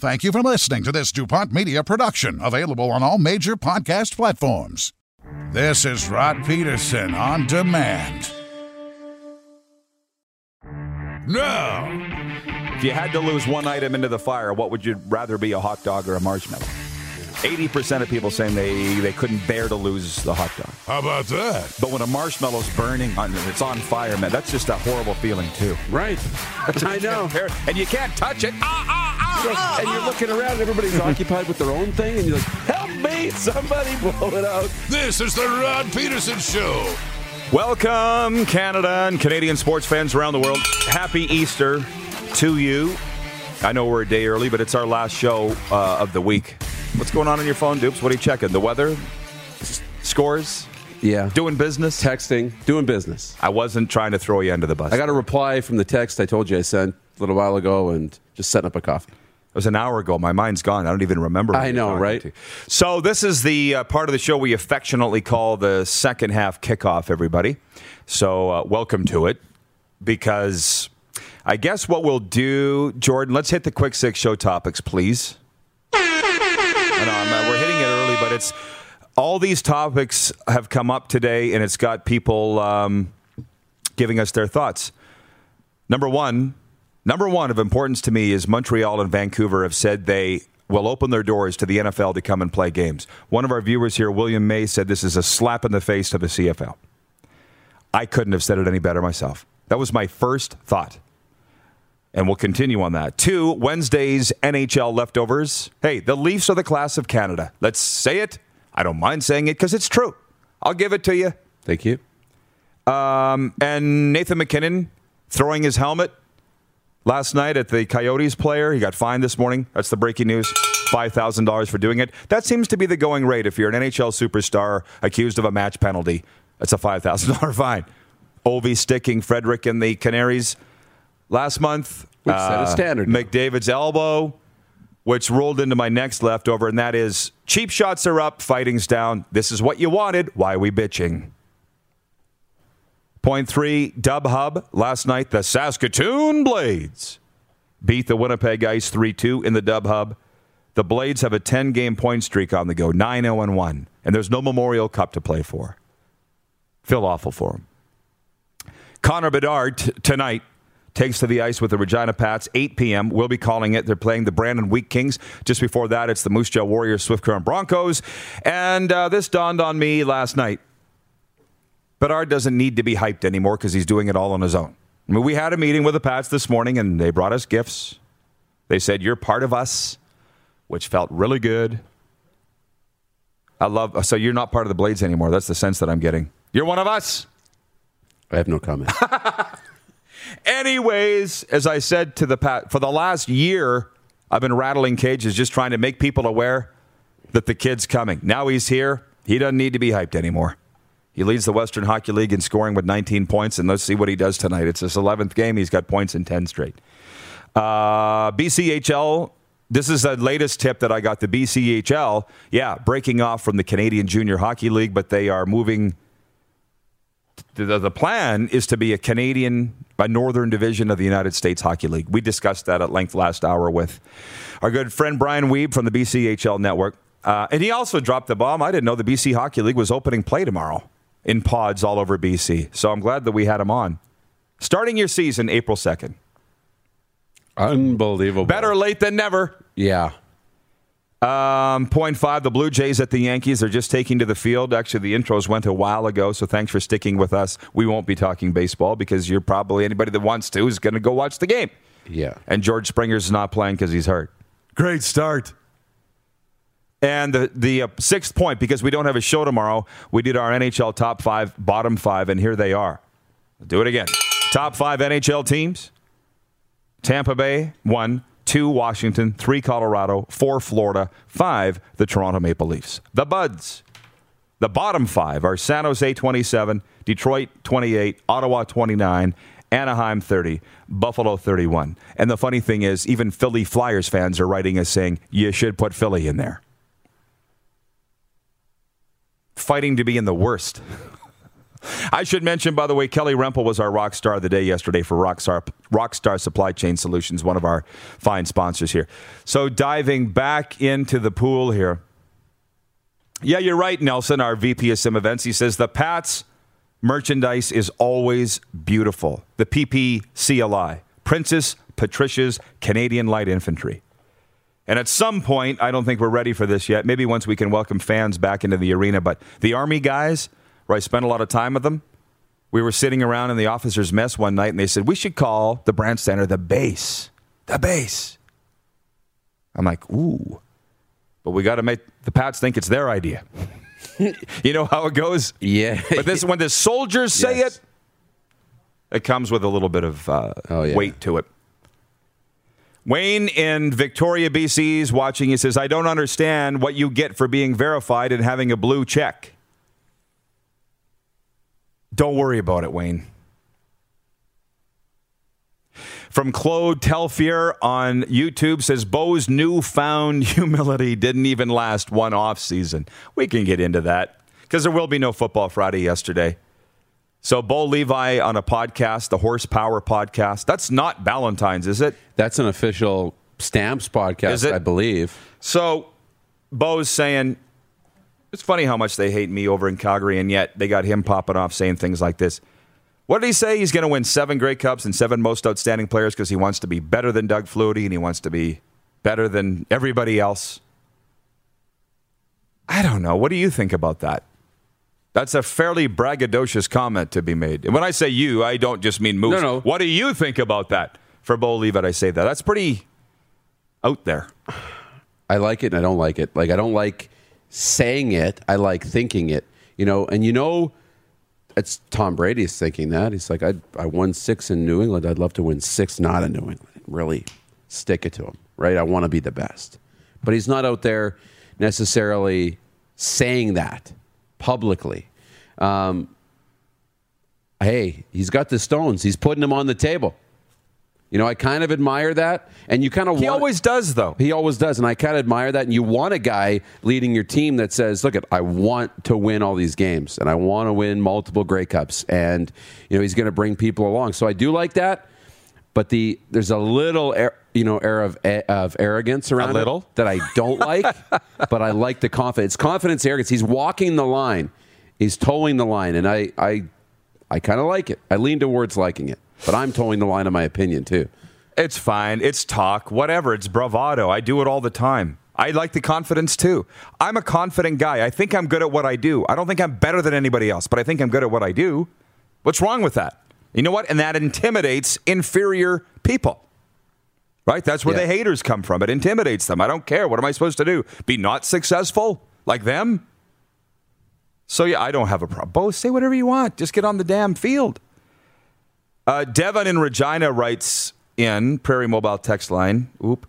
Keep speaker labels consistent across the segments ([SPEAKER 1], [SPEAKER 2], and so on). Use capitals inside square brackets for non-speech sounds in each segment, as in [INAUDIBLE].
[SPEAKER 1] Thank you for listening to this DuPont Media production, available on all major podcast platforms. This is Rod Pedersen on demand.
[SPEAKER 2] Now, if you had to lose one item into the fire, what would you rather be, a hot dog or a marshmallow? 80% of people saying they, they couldn't bear to lose the hot dog.
[SPEAKER 1] How about that?
[SPEAKER 2] But when a marshmallow's burning, on, it's on fire, man, that's just a horrible feeling, too.
[SPEAKER 3] Right. I know.
[SPEAKER 2] And you can't touch it. Ah, ah, ah, ah,
[SPEAKER 3] And you're looking around, and everybody's [LAUGHS] occupied with their own thing, and you're like, help me, somebody blow it out.
[SPEAKER 1] This is the Rod Pedersen Show.
[SPEAKER 2] Welcome, Canada and Canadian sports fans around the world. Happy Easter to you. I know we're a day early, but it's our last show uh, of the week. What's going on on your phone, Dupes? What are you checking? The weather? S- Scores?
[SPEAKER 3] Yeah.
[SPEAKER 2] Doing business?
[SPEAKER 3] Texting, doing business.
[SPEAKER 2] I wasn't trying to throw you under the bus.
[SPEAKER 3] I got a reply from the text I told you I sent a little while ago and just setting up a coffee.
[SPEAKER 2] It was an hour ago. My mind's gone. I don't even remember.
[SPEAKER 3] I know, right?
[SPEAKER 2] to. So this is the uh, part of the show we affectionately call the second half kickoff. Everybody, so uh, welcome to it. Because I guess what we'll do, Jordan. Let's hit the quick six show topics, please. Know, I'm, we're hitting it early, but it's all these topics have come up today, and it's got people um, giving us their thoughts. Number one, number one of importance to me is Montreal and Vancouver have said they will open their doors to the NFL to come and play games. One of our viewers here, William May, said this is a slap in the face to the CFL. I couldn't have said it any better myself. That was my first thought. And we'll continue on that. Two, Wednesday's NHL leftovers. Hey, the Leafs are the class of Canada. Let's say it. I don't mind saying it because it's true. I'll give it to you.
[SPEAKER 3] Thank you.
[SPEAKER 2] Um, and Nathan MacKinnon throwing his helmet last night at the Coyotes player. He got fined this morning. That's the breaking news. $5,000 for doing it. That seems to be the going rate. If you're an NHL superstar accused of a match penalty, that's a $5,000 [LAUGHS] fine. Ovi sticking Frederick and the Canaries last month.
[SPEAKER 3] We've set a uh, standard now.
[SPEAKER 2] McDavid's elbow, which rolled into my next leftover, and that is cheap shots are up, fighting's down. This is what you wanted. Why are we bitching? Point three, Dub Hub. Last night, the Saskatoon Blades beat the Winnipeg Ice 3 2 in the Dub Hub. The Blades have a 10 game point streak on the go, 9 0 1, and there's no Memorial Cup to play for. Feel awful for them. Connor Bedard t- tonight takes to the ice with the Regina Pats, 8 p.m. We'll be calling it. They're playing the Brandon Wheat Kings. Just before that, it's the Moose Jaw Warriors, Swift Current Broncos. And uh, this dawned on me last night. Bedard doesn't need to be hyped anymore because he's doing it all on his own. I mean, we had a meeting with the Pats this morning, and they brought us gifts. They said, You're part of us, which felt really good. I love, so you're not part of the Blades anymore. That's the sense that I'm getting. You're one of us.
[SPEAKER 3] I have no comment. [LAUGHS]
[SPEAKER 2] Anyways, as I said to the Pat, for the last year, I've been rattling cages just trying to make people aware that the kid's coming. Now he's here. He doesn't need to be hyped anymore. He leads the Western Hockey League in scoring with 19 points, and let's see what he does tonight. It's his 11th game. He's got points in 10 straight. Uh, BCHL, this is the latest tip that I got. The BCHL, yeah, breaking off from the Canadian Junior Hockey League, but they are moving the, the plan is to be a Canadian, a northern division of the United States Hockey League. We discussed that at length last hour with our good friend Brian Weeb from the BCHL network. Uh, and he also dropped the bomb. I didn't know the BC Hockey League was opening play tomorrow in pods all over BC. So I'm glad that we had him on. Starting your season April 2nd.
[SPEAKER 3] Unbelievable.
[SPEAKER 2] Better late than never.
[SPEAKER 3] Yeah.
[SPEAKER 2] Um, point five, the Blue Jays at the Yankees are just taking to the field. Actually, the intros went a while ago, so thanks for sticking with us. We won't be talking baseball because you're probably anybody that wants to is going to go watch the game.
[SPEAKER 3] Yeah.
[SPEAKER 2] And George Springer's not playing because he's hurt. Great start. And the, the uh, sixth point, because we don't have a show tomorrow, we did our NHL top five, bottom five, and here they are. do it again. Top five NHL teams Tampa Bay, one. Two, Washington. Three, Colorado. Four, Florida. Five, the Toronto Maple Leafs. The Buds. The bottom five are San Jose 27, Detroit 28, Ottawa 29, Anaheim 30, Buffalo 31. And the funny thing is, even Philly Flyers fans are writing us saying, you should put Philly in there. Fighting to be in the worst. [LAUGHS] I should mention, by the way, Kelly Rempel was our rock star of the day yesterday for Rockstar, Rockstar Supply Chain Solutions, one of our fine sponsors here. So diving back into the pool here. Yeah, you're right, Nelson, our VP of Sim Events. He says the Pats merchandise is always beautiful. The PPCLI, Princess Patricia's Canadian Light Infantry. And at some point, I don't think we're ready for this yet. Maybe once we can welcome fans back into the arena, but the Army guys, where I spent a lot of time with them. We were sitting around in the officers' mess one night, and they said, We should call the Brandt Center the base. The base. I'm like, Ooh. But we got to make the Pats think it's their idea. [LAUGHS] you know how it goes?
[SPEAKER 3] Yeah.
[SPEAKER 2] But this, when the soldiers say
[SPEAKER 3] Yes.
[SPEAKER 2] it, it comes with a little bit of uh,
[SPEAKER 3] Oh, yeah.
[SPEAKER 2] weight to it. Wayne in Victoria, BC is watching. He says, I don't understand what you get for being verified and having a blue check. Don't worry about it, Wayne. From Claude Telfier on YouTube says Bo's newfound [LAUGHS] humility didn't even last one off season. We can get into that because there will be no football Friday yesterday. So Bo Levi on a podcast, the Horsepower podcast. That's not Valentine's, is it?
[SPEAKER 3] That's an official Stamps podcast, I believe.
[SPEAKER 2] So Bo's saying it's funny how much they hate me over in Calgary, and yet they got him popping off saying things like this. What did he say? He's going to win seven Grey Cups and seven most outstanding players because he wants to be better than Doug Flutie and he wants to be better than everybody else. I don't know. What do you think about that? That's a fairly braggadocious comment to be made. And when I say you, I don't just mean Moose.
[SPEAKER 3] No, no.
[SPEAKER 2] What do you think about that? For Bo Levitt, I say that. That's pretty out there. [SIGHS]
[SPEAKER 3] I like it and I don't like it. Like I don't like saying it. I like thinking it. You know, and you know, it's Tom Brady's thinking that. He's like, I I won six in New England. I'd love to win six not in New England. Really stick it to him, right? I want to be the best. But he's not out there necessarily saying that publicly. Um, hey, he's got the stones. He's putting them on the table. You know, I kind of admire that, and you kind of
[SPEAKER 2] He
[SPEAKER 3] want,
[SPEAKER 2] always does, though.
[SPEAKER 3] he always does, and I kind of admire that. And you want a guy leading your team that says, "Look, at I want to win all these games, and I want to win multiple Grey Cups, and you know he's going to bring people along." So I do like that, but the there's a little air, you know air of eh, of arrogance around it
[SPEAKER 2] little?
[SPEAKER 3] that I don't like, [LAUGHS] but I like the confidence. Confidence, arrogance. He's walking the line, he's towing the line, and I I I kind of like it. I lean towards liking it, but I'm towing the line of my opinion too.
[SPEAKER 2] It's fine. It's talk. Whatever. It's bravado. I do it all the time. I like the confidence too. I'm a confident guy. I think I'm good at what I do. I don't think I'm better than anybody else, but I think I'm good at what I do. What's wrong with that? You know what? And that intimidates inferior people. Right? That's where
[SPEAKER 3] Yeah.
[SPEAKER 2] the haters come from. It intimidates them. I don't care. What am I supposed to do? Be not successful like them? So yeah, I don't have a problem. Both say whatever you want. Just get on the damn field. Uh, Devon in Regina writes in Prairie Mobile text line. Oop.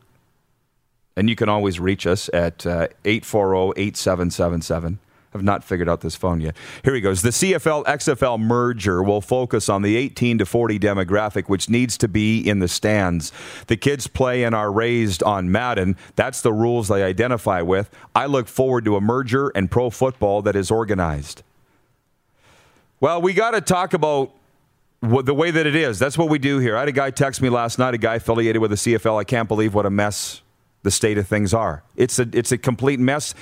[SPEAKER 2] And you can always reach us at uh, 840-8777. I've not figured out this phone yet. Here he goes. The CFL XFL merger will focus on the 18 to 40 demographic, which needs to be in the stands. The kids play and are raised on Madden. That's the rules they identify with. I look forward to a merger and pro football that is organized. Well, we got to talk about the way that it is. That's what we do here. I had a guy text me last night, a guy affiliated with the CFL. I can't believe what a mess the state of things are. It's a it's a complete mess.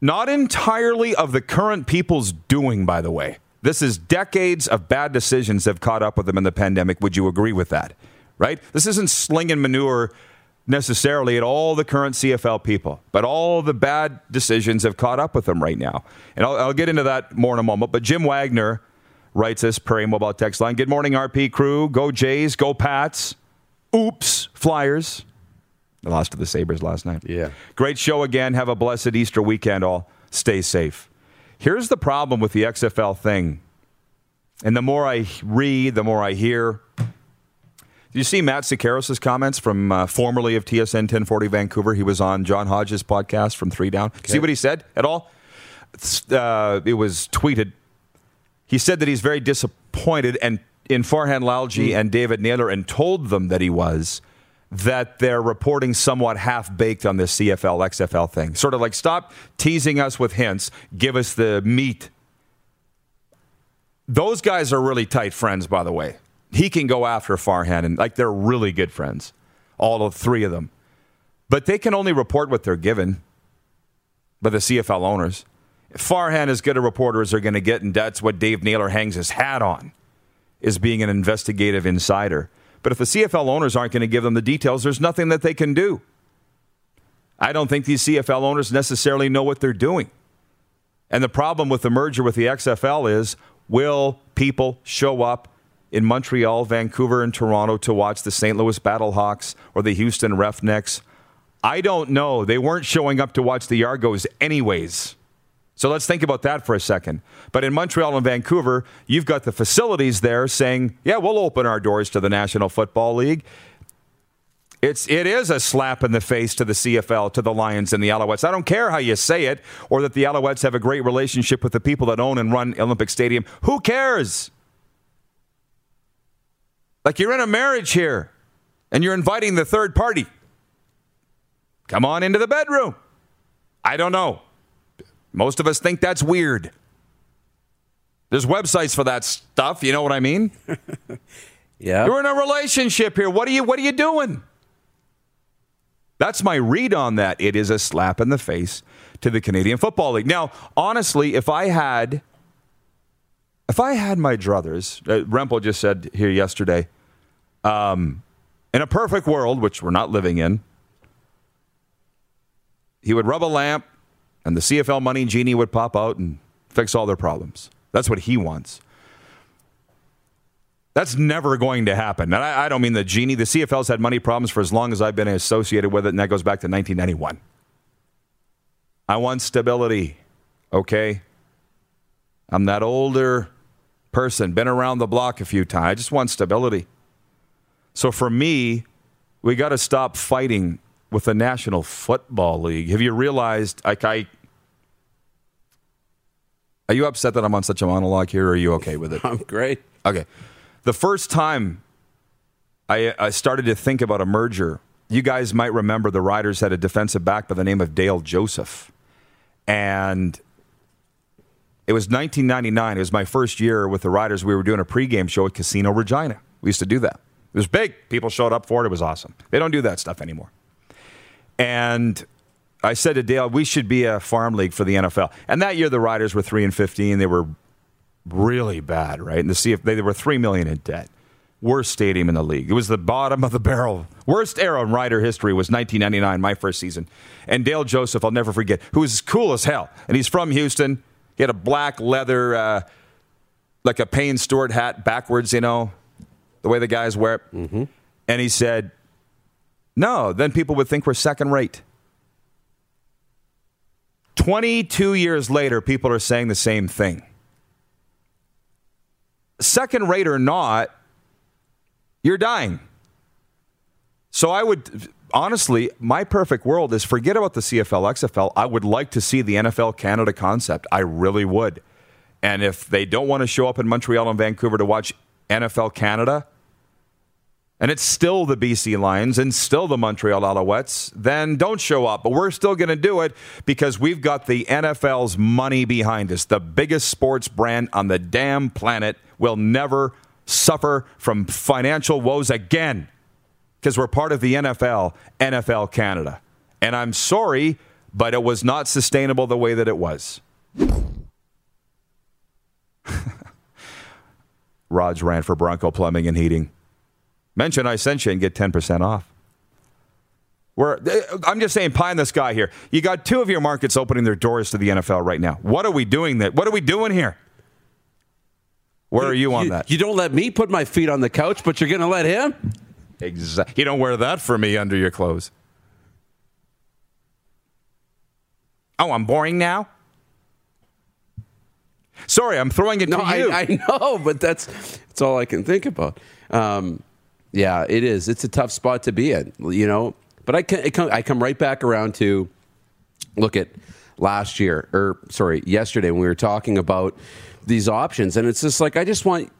[SPEAKER 2] Not entirely of the current people's doing, by the way. This is decades of bad decisions that have caught up with them in the pandemic. Would you agree with that? right? This isn't slinging manure necessarily at all the current CFL people, but all the bad decisions have caught up with them right now. And I'll, I'll get into that more in a moment. But Jim Wagner writes this Prairie Mobile text line. Good morning, RP crew. Go Jays, go Pats. Oops, Flyers. They lost to the Sabres last night.
[SPEAKER 3] Yeah.
[SPEAKER 2] Great show again. Have a blessed Easter weekend, all. Stay safe. Here's the problem with the XFL thing. And the more I read, the more I hear. Do you see Matt Sekeres' comments from uh, formerly of TSN 1040 Vancouver? He was on John Hodge's podcast from Three Down. See what he said at all? Uh, it was tweeted. He said that he's very disappointed and in Farhan Lalji hmm. and David Naylor and told them that he was that they're reporting somewhat half baked on this CFL XFL thing. Sort of like stop teasing us with hints, give us the meat. Those guys are really tight friends, by the way. He can go after Farhan, and like they're really good friends, all of three of them. But they can only report what they're given by the CFL owners. Farhan as good a reporter as they're going to get, and that's what Dave Naylor hangs his hat on, is being an investigative insider. But if the CFL owners aren't going to give them the details, there's nothing that they can do. I don't think these CFL owners necessarily know what they're doing. And the problem with the merger with the XFL is will people show up in Montreal, Vancouver, and Toronto to watch the St. Louis Battlehawks or the Houston Roughnecks? I don't know. They weren't showing up to watch the Argos anyways. So let's think about that for a second. But in Montreal and Vancouver, you've got the facilities there saying, yeah, we'll open our doors to the National Football League. It's, it is a slap in the face to the CFL, to the Lions and the Alouettes. I don't care how you say it, or that the Alouettes have a great relationship with the people that own and run Olympic Stadium. Who cares? Like you're in a marriage here, and you're inviting the third party. Come on into the bedroom. I don't know. Most of us think that's weird. There's websites for that stuff. You know what I mean? [LAUGHS]
[SPEAKER 3] Yeah.
[SPEAKER 2] You're in a relationship here. What are you What are you doing? That's my read on that. It is a slap in the face to the Canadian Football League. Now, honestly, if I had, if I had my druthers, uh, Rempel just said here yesterday, um, in a perfect world, which we're not living in, he would rub a lamp, and the CFL money genie would pop out and fix all their problems. That's what he wants. That's never going to happen. And I, I, don't mean the genie. The CFL's had money problems for as long as I've been associated with it, and that goes back to 1991. I want stability, okay? I'm that older person, been around the block a few times. I just want stability. So for me, we got to stop fighting with the National Football League. Have you realized, like, I. Are you upset that I'm on such a monologue here, or are you okay with it? [LAUGHS]
[SPEAKER 3] I'm great.
[SPEAKER 2] Okay. The first time I, I, started to think about a merger, you guys might remember the Riders had a defensive back by the name of Dale Joseph. And it was 1999. It was my first year with the Riders. We were doing a pregame show at Casino Regina. We used to do that. It was big. People showed up for it. It was awesome. They don't do that stuff anymore. And I said to Dale, we should be a farm league for the NFL. And that year, the Riders were 3 and 15. They were really bad, right? And to see if they, they were three million in debt. Worst stadium in the league. It was the bottom of the barrel. Worst era in Rider history was 1999, my first season. And Dale Joseph, I'll never forget, who was cool as hell. And he's from Houston. He had a black leather, uh, like a Payne Stewart hat backwards, you know, the way the guys wear it.
[SPEAKER 3] Mm-hmm.
[SPEAKER 2] And he said, no, then people would think we're second rate. 22 years later, people are saying the same thing second rate or not, you're dying. So I would honestly, my perfect world is forget about the CFL, XFL. I would like to see the NFL Canada concept. I really would. And if they don't want to show up in Montreal and Vancouver to watch NFL Canada, and it's still the BC Lions and still the Montreal Alouettes, then don't show up. But we're still going to do it because we've got the NFL's money behind us. The biggest sports brand on the damn planet will never suffer from financial woes again because we're part of the NFL, NFL Canada. And I'm sorry, but it was not sustainable the way that it was. [LAUGHS] Raj ran for Bronco Plumbing and Heating. Mention I sent you and get 10% off. We're, uh, I'm just saying, pie in the sky here. You got two of your markets opening their doors to the NFL right now. What are we doing that? What are we doing here? Where are you on
[SPEAKER 3] you,
[SPEAKER 2] that?
[SPEAKER 3] You don't let me put my feet on the couch, but you're going to let him?
[SPEAKER 2] Exactly. You don't wear that for me under your clothes. Oh, I'm boring now? Sorry, I'm throwing it
[SPEAKER 3] no,
[SPEAKER 2] to you.
[SPEAKER 3] I, I know, but that's that's all I can think about. Um, yeah, it is. It's a tough spot to be in, you know. But I can, come, I come right back around to look at last year, or sorry, yesterday when we were talking about these options, and it's just like I just want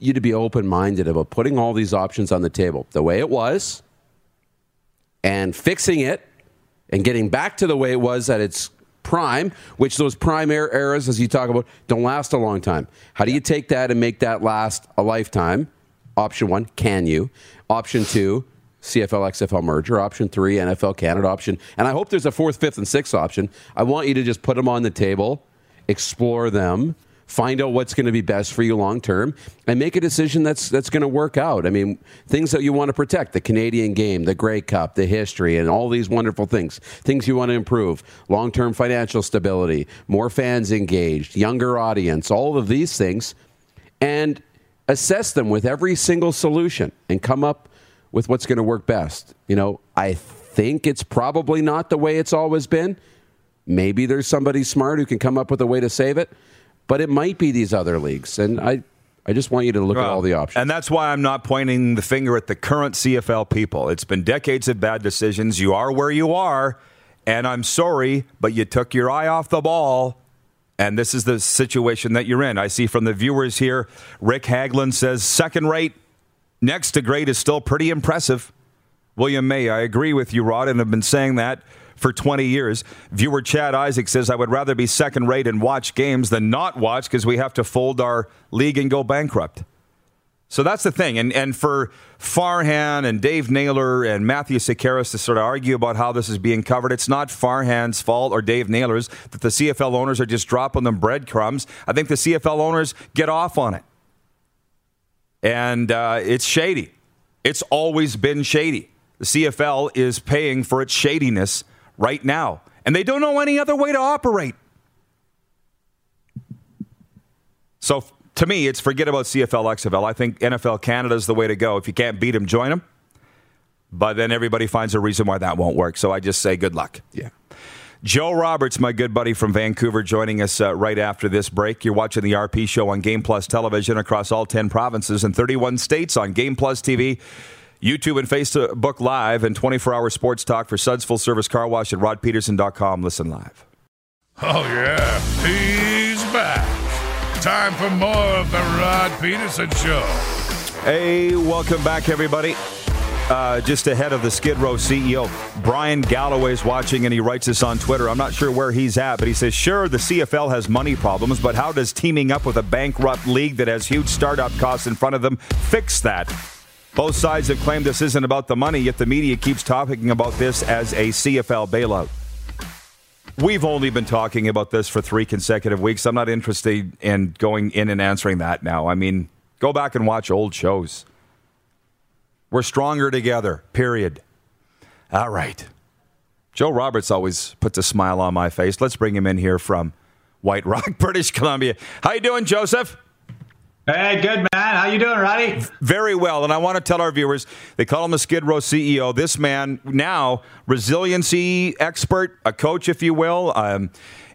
[SPEAKER 3] you to be open minded about putting all these options on the table the way it was, and fixing it, and getting back to the way it was at its prime, which those prime er, eras, as you talk about, don't last a long time. How do you take that and make that last a lifetime? Option one, can you? Option two, CFL XFL merger. Option three, NFL Canada option. And I hope there's a fourth, fifth, and sixth option. I want you to just put them on the table, explore them, find out what's going to be best for you long term, and make a decision that's that's going to work out. I mean, things that you want to protect: the Canadian game, the Grey Cup, the history, and all these wonderful things. Things you want to improve: long term financial stability, more fans engaged, younger audience, all of these things, and assess them with every single solution and come up with what's going to work best. You know, I think it's probably not the way it's always been. Maybe there's somebody smart who can come up with a way to save it but it might be these other leagues. And I, I just want you to look well, at all the options.
[SPEAKER 2] And that's why I'm not pointing the finger at the current CFL people. It's been decades of bad decisions. You are where you are, and I'm sorry, but you took your eye off the ball. And this is the situation that you're in. I see from the viewers here, Rick Haglund says second rate next to great is still pretty impressive. William May, I agree with you, Rod, and have been saying that for 20 years. Viewer Chad Isaac says, I would rather be second rate and watch games than not watch because we have to fold our league and go bankrupt. So that's the thing. And, and for Farhan and Dave Naylor and Matthew Sekeres to sort of argue about how this is being covered, it's not Farhan's fault or Dave Naylor's that the CFL owners are just dropping them breadcrumbs. I think the CFL owners get off on it. And uh, it's shady. It's always been shady. The CFL is paying for its shadiness right now. And they don't know any other way to operate. So to me, it's forget about CFL, XFL. I think NFL Canada is the way to go. If you can't beat them, join them. But then everybody finds a reason why that won't work. So I just say good luck.
[SPEAKER 3] Yeah.
[SPEAKER 2] Joe Roberts, my good buddy from Vancouver, joining us uh, right after this break. You're watching the RP show on Game Plus television across all 10 provinces and 31 states on Game Plus TV. YouTube and Facebook Live, and 24 hour sports talk for Suds Full Service Car Wash at rodpedersen.com. Listen live.
[SPEAKER 1] Oh, yeah. He's back. Time for more of the Rod Pedersen Show.
[SPEAKER 2] Hey, welcome back, everybody. Uh, just ahead of the Skid Row CEO, Brian Galloway's watching and he writes this on Twitter. I'm not sure where he's at, but he says, Sure, the CFL has money problems, but how does teaming up with a bankrupt league that has huge startup costs in front of them fix that? Both sides have claimed this isn't about the money, yet the media keeps talking about this as a CFL bailout. We've only been talking about this for three consecutive weeks. I'm not interested in going in and answering that now. I mean, go back and watch old shows. We're stronger together, period. All right. Joe Roberts always puts a smile on my face. Let's bring him in here from White Rock, [LAUGHS] British Columbia. How you doing, Joseph?
[SPEAKER 4] Hey, good man. How you doing, Roddy?
[SPEAKER 2] Very well. And I want to tell our viewers, they call him the Skid Row CEO. This man now resiliency expert, a coach, if you will, um,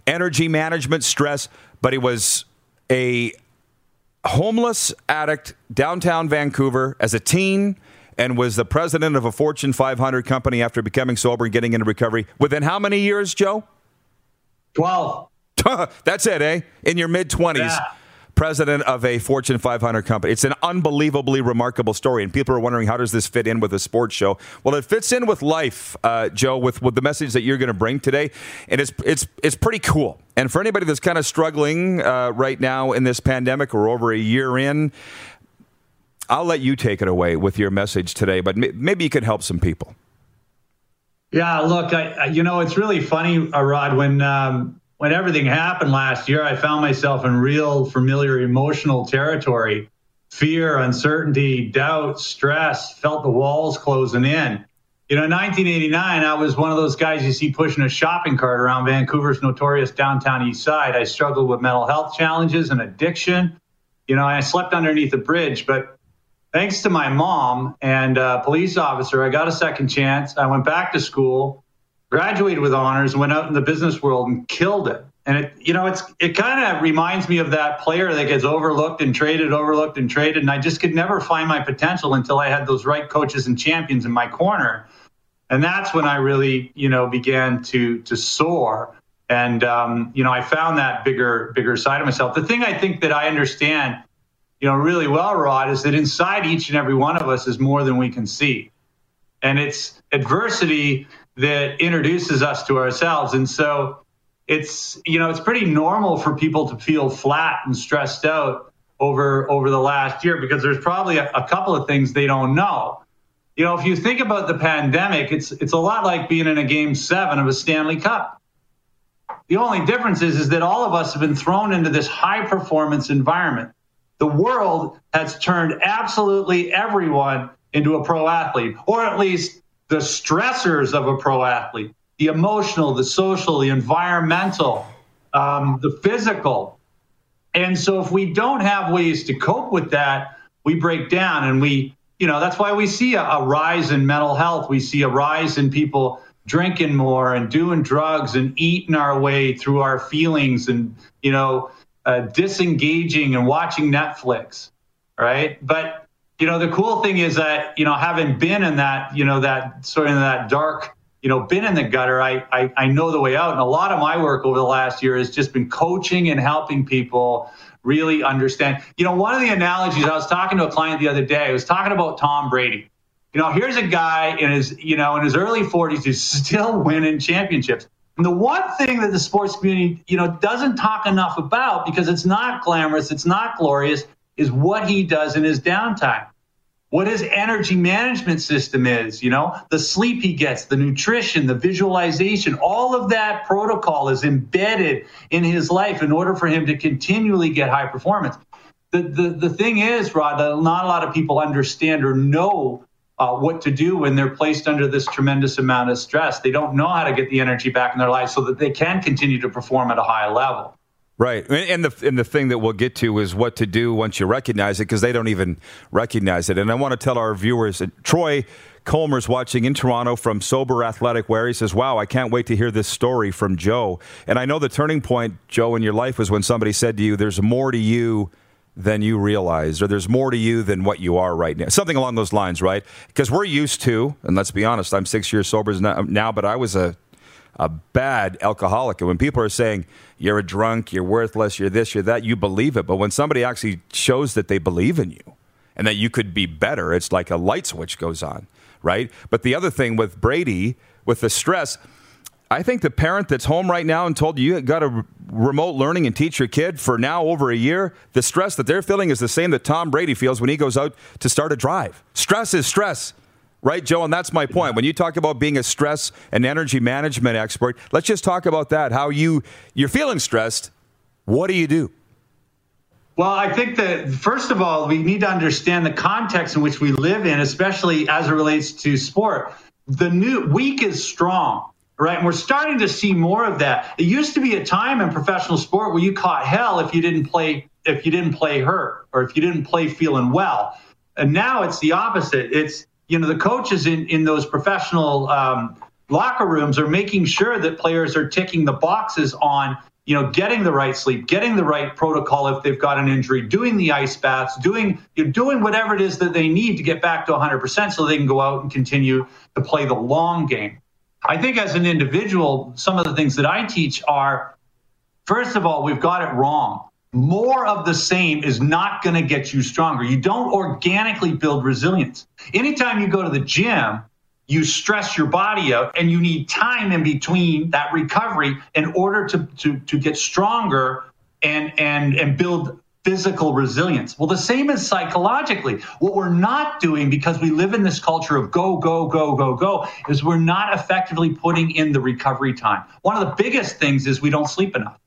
[SPEAKER 2] energy management, stress. But he was a homeless addict downtown Vancouver as a teen and was the president of a Fortune 500 company after becoming sober and getting into recovery. Within how many years, Joe?
[SPEAKER 4] 12. [LAUGHS]
[SPEAKER 2] That's it, eh? In your mid 20s. Yeah president of a Fortune 500 company. It's an unbelievably remarkable story, and people are wondering how does this fit in with a sports show? Well, it fits in with life, uh, Joe, with, with the message that you're going to bring today, and it's it's it's pretty cool. And for anybody that's kind of struggling uh, right now in this pandemic or over a year in, I'll let you take it away with your message today. But maybe you can help some people.
[SPEAKER 4] Yeah, look, I, you know, it's really funny, uh, Rod, when um, when everything happened last year, I found myself in real familiar emotional territory. fear, uncertainty, doubt, stress, felt the walls closing in. You know, in 1989, I was one of those guys you see pushing a shopping cart around Vancouver's notorious downtown east side. I struggled with mental health challenges and addiction. You know, I slept underneath a bridge, but thanks to my mom and a police officer, I got a second chance. I went back to school, graduated with honors, went out in the business world and killed it. And it, you know, it's it kind of reminds me of that player that gets overlooked and traded, overlooked and traded. And I just could never find my potential until I had those right coaches and champions in my corner and that's when I really, you know, began to to soar. And um, you know, I found that bigger bigger side of myself. The thing I think that I understand, you know, really well, Rod, is that inside each and every one of us is more than we can see, and it's adversity that introduces us to ourselves. And so, it's you know, it's pretty normal for people to feel flat and stressed out over over the last year because there's probably a, a couple of things they don't know you know, if you think about the pandemic, it's it's a lot like being in a game seven of a Stanley Cup. The only difference is, is that all of us have been thrown into this high performance environment. The world has turned absolutely everyone into a pro athlete, or at least the stressors of a pro athlete the emotional, the social, the environmental, um, the physical. And so if we don't have ways to cope with that, we break down and we you know, that's why we see a, a rise in mental health. We see a rise in people drinking more and doing drugs and eating our way through our feelings and, you know, uh, disengaging and watching Netflix. Right. But, you know, the cool thing is that, you know, having been in that, you know, that sort of that dark, you know, been in the gutter, I, I, I know the way out. And a lot of my work over the last year has just been coaching and helping people really understand. You know, one of the analogies I was talking to a client the other day, I was talking about Tom Brady. You know, here's a guy in his, you know, in his early 40s who's [LAUGHS] still winning championships. And the one thing that the sports community, you know, doesn't talk enough about because it's not glamorous, it's not glorious, is what he does in his downtime what his energy management system is, you know, the sleep he gets, the nutrition, the visualization, all of that protocol is embedded in his life in order for him to continually get high performance. The, the, the thing is, Rod, that not a lot of people understand or know uh, what to do when they're placed under this tremendous amount of stress. They don't know how to get the energy back in their life so that they can continue to perform at a high level.
[SPEAKER 2] Right, and the and the thing that we'll get to is what to do once you recognize it because they don't even recognize it. And I want to tell our viewers that Troy Comer's watching in Toronto from Sober Athletic Wear. He says, "Wow, I can't wait to hear this story from Joe." And I know the turning point, Joe, in your life was when somebody said to you, "There's more to you." Than you realize, or there's more to you than what you are right now. Something along those lines, right? Because we're used to, and let's be honest, I'm six years sober now, but I was a a bad alcoholic. And when people are saying you're a drunk, you're worthless, you're this, you're that, you believe it. But when somebody actually shows that they believe in you and that you could be better, it's like a light switch goes on, right? But the other thing with Brady, with the stress, I think the parent that's home right now and told you you got to remote learning and teach your kid for now over a year, the stress that they're feeling is the same that Tom Brady feels when he goes out to start a drive. Stress is stress right, Joe? And that's my point. When you talk about being a stress and energy management expert, let's just talk about that. How you you're feeling stressed. What do you do?
[SPEAKER 4] Well, I think that first of all, we need to understand the context in which we live in, especially as it relates to sport. The new weak is strong, right? And we're starting to see more of that. It used to be a time in professional sport where you caught hell if you didn't play if you didn't play hurt or if you didn't play feeling well. And now it's the opposite. It's you know the coaches in in those professional um, locker rooms are making sure that players are ticking the boxes on you know getting the right sleep getting the right protocol if they've got an injury doing the ice baths doing you know, doing whatever it is that they need to get back to 100% so they can go out and continue to play the long game. I think as an individual some of the things that i teach are first of all we've got it wrong more of the same is not going to get you stronger. You don't organically build resilience. Anytime you go to the gym, you stress your body out and you need time in between that recovery in order to, to, to get stronger and, and, and build physical resilience. Well, the same is psychologically. What we're not doing because we live in this culture of go, go, go, go, go is we're not effectively putting in the recovery time. One of the biggest things is we don't sleep enough.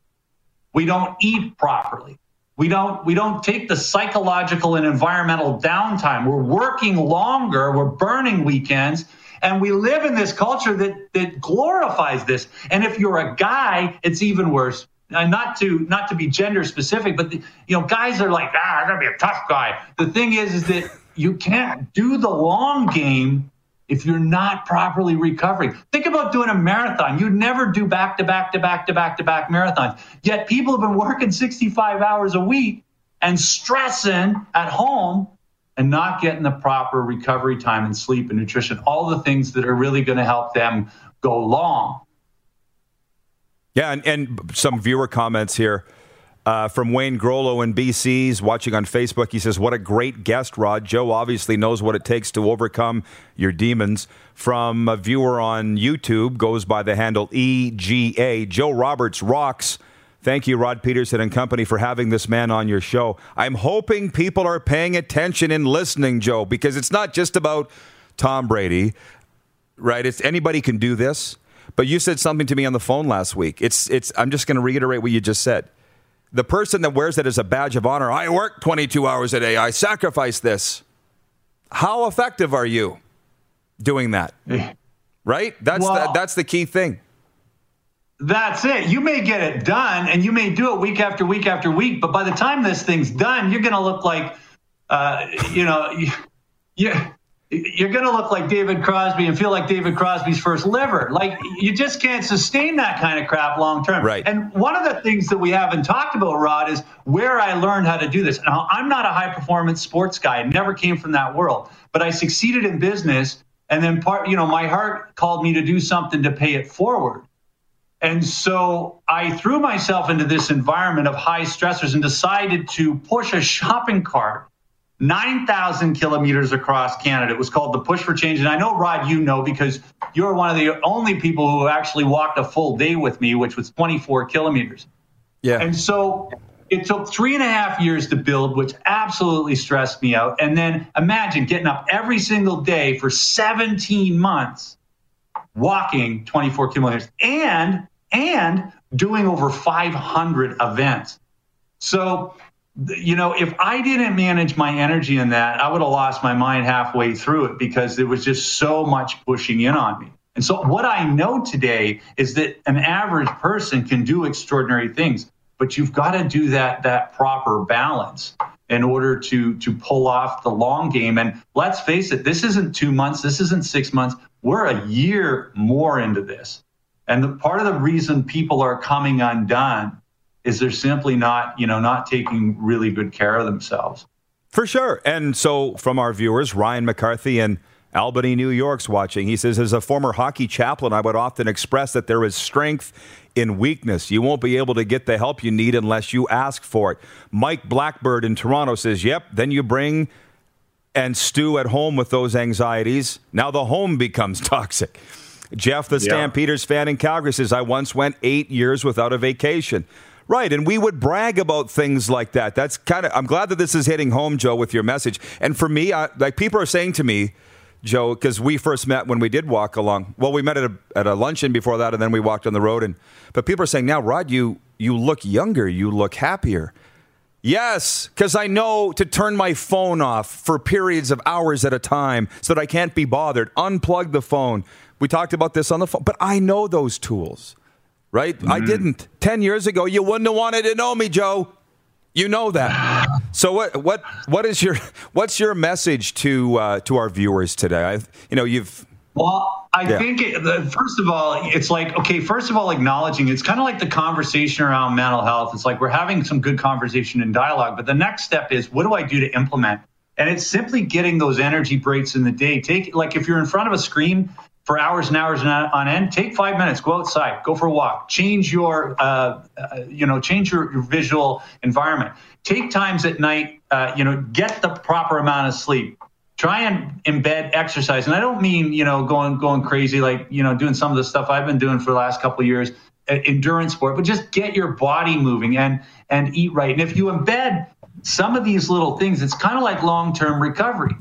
[SPEAKER 4] We don't eat properly. We don't we don't take the psychological and environmental downtime. We're working longer, we're burning weekends, and we live in this culture that that glorifies this. And if you're a guy, it's even worse. And not to not to be gender specific, but the, you know, guys are like, ah, I'm gonna be a tough guy. The thing is, is that you can't do the long game if you're not properly recovering. Think about doing a marathon. You'd never do back to back to back to back to back marathons. Yet people have been working 65 hours a week and stressing at home and not getting the proper recovery time and sleep and nutrition, all the things that are really going to help them go long.
[SPEAKER 2] Yeah, and, and some viewer comments here. Uh, from Wayne Grollo in BC's watching on Facebook. He says, What a great guest, Rod. Joe obviously knows what it takes to overcome your demons. From a viewer on YouTube, goes by the handle EGA. Joe Roberts rocks. Thank you, Rod Pedersen and company, for having this man on your show. I'm hoping people are paying attention and listening, Joe, because it's not just about Tom Brady, right? It's anybody can do this. But you said something to me on the phone last week. It's, it's, I'm just going to reiterate what you just said the person that wears it as a badge of honor, I work 22 hours a day, I sacrifice this. How effective are you doing that? [LAUGHS] Right? That's well, the, that's the key thing.
[SPEAKER 4] That's it. You may get it done and you may do it week after week after week, but by the time this thing's done, you're going to look like, uh, you know, [LAUGHS] you, you, you're going to look like David Crosby and feel like David Crosby's first liver. Like you just can't sustain that kind of crap long term.
[SPEAKER 2] Right.
[SPEAKER 4] And one of the things that we haven't talked about, Rod, is where I learned how to do this. Now, I'm not a high performance sports guy. I never came from that world, but I succeeded in business. And then part, you know, my heart called me to do something to pay it forward. And so I threw myself into this environment of high stressors and decided to push a shopping cart 9,000 kilometers across Canada. It was called the Push for Change. And I know, Rod, you know, because you're one of the only people who actually walked a full day with me, which was 24 kilometers.
[SPEAKER 2] Yeah.
[SPEAKER 4] And so it took three and a half years to build, which absolutely stressed me out. And then imagine getting up every single day for 17 months, walking 24 kilometers, and and doing over 500 events. So you know, if I didn't manage my energy in that, I would have lost my mind halfway through it because there was just so much pushing in on me. And so, what I know today is that an average person can do extraordinary things, but you've got to do that that proper balance in order to to pull off the long game. And let's face it, this isn't two months, this isn't six months. We're a year more into this. And the part of the reason people are coming undone is they're simply not, you know, not taking really good care of themselves.
[SPEAKER 2] For sure. And so from our viewers, Ryan McCarthy in Albany, New York's watching. He says, as a former hockey chaplain, I would often express that there is strength in weakness. You won't be able to get the help you need unless you ask for it. Mike Blackbird in Toronto says, yep, then you bring and stew at home with those anxieties. Now the home becomes [LAUGHS] toxic. Jeff, the yeah. Stampeders fan in Calgary, says, I once went eight years without a vacation. Right, and we would brag about things like that. That's kind of. I'm glad that this is hitting home, Joe, with your message. And for me, I, like people are saying to me, Joe, because we first met when we did walk along. Well, we met at a, at a luncheon before that, and then we walked on the road. And but people are saying now, Rod, you you look younger, you look happier. Yes, because I know to turn my phone off for periods of hours at a time so that I can't be bothered. Unplug the phone. We talked about this on the phone, but I know those tools right? Mm-hmm. I didn't. 10 years ago, you wouldn't have wanted to know me, Joe. You know that. [SIGHS] So what what what is your what's your message to uh, to our viewers today? I, you know, you've
[SPEAKER 4] well, I yeah. think it, the, first of all, it's like okay. First of all, acknowledging it's kind of like the conversation around mental health. It's like we're having some good conversation and dialogue, but the next step is what do I do to implement? And it's simply getting those energy breaks in the day. Take like if you're in front of a screen, for hours and hours on end, take five minutes, go outside, go for a walk, change your, uh, uh, you know, change your, your, visual environment. Take times at night, uh, you know, get the proper amount of sleep. Try and embed exercise, and I don't mean you know going going crazy like you know doing some of the stuff I've been doing for the last couple years, endurance sport, but just get your body moving and and eat right. And if you embed some of these little things, it's kind of like long term recovery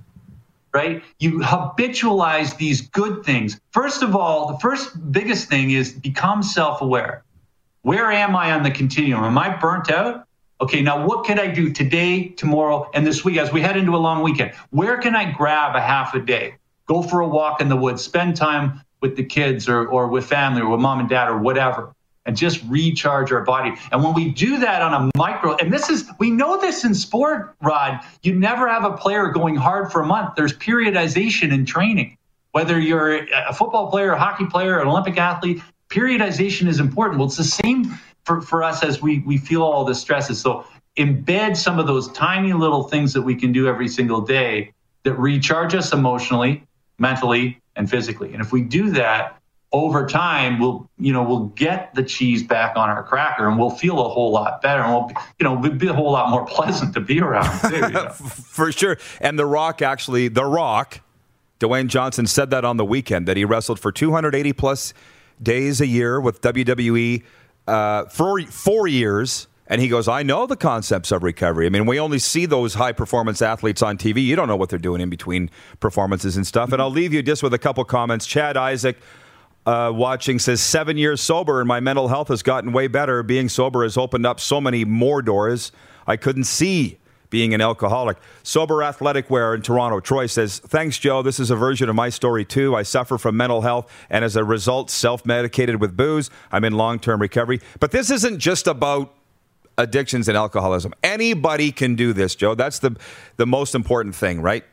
[SPEAKER 4] right? You habitualize these good things. First of all, the first biggest thing is become self aware. Where am I on the continuum? Am I burnt out? Okay, now what can I do today, tomorrow, and this week as we head into a long weekend? Where can I grab a half a day? Go for a walk in the woods, spend time with the kids or, or with family or with mom and dad or whatever, and just recharge our body. And when we do that on a micro, and this is, we know this in sport, Rod, you never have a player going hard for a month. There's periodization in training. Whether you're a football player, a hockey player, an Olympic athlete, periodization is important. Well, it's the same for, for us as we, we feel all the stresses. So embed some of those tiny little things that we can do every single day that recharge us emotionally, mentally, and physically. And if we do that over time, we'll, you know, we'll get the cheese back on our cracker and we'll feel a whole lot better. And we'll, you know, we'll be a whole lot more [LAUGHS] pleasant to be around too. You know? [LAUGHS]
[SPEAKER 2] For sure. And The Rock actually, The Rock, Dwayne Johnson said that on the weekend that he wrestled for 280 plus days a year with WWE uh, for four years. And he goes, I know the concepts of recovery. I mean, we only see those high performance athletes on TV. You don't know what they're doing in between performances and stuff. And I'll leave you just with a couple comments. Chad Isaac, uh, watching, says, Seven years sober, and my mental health has gotten way better. Being sober has opened up so many more doors I couldn't see being an alcoholic. Sober Athletic Wear in Toronto. Troy says, Thanks, Joe. This is a version of my story, too. I suffer from mental health and as a result, self medicated with booze. I'm in long term recovery. But this isn't just about addictions and alcoholism. Anybody can do this, Joe. That's the, the most important thing, right?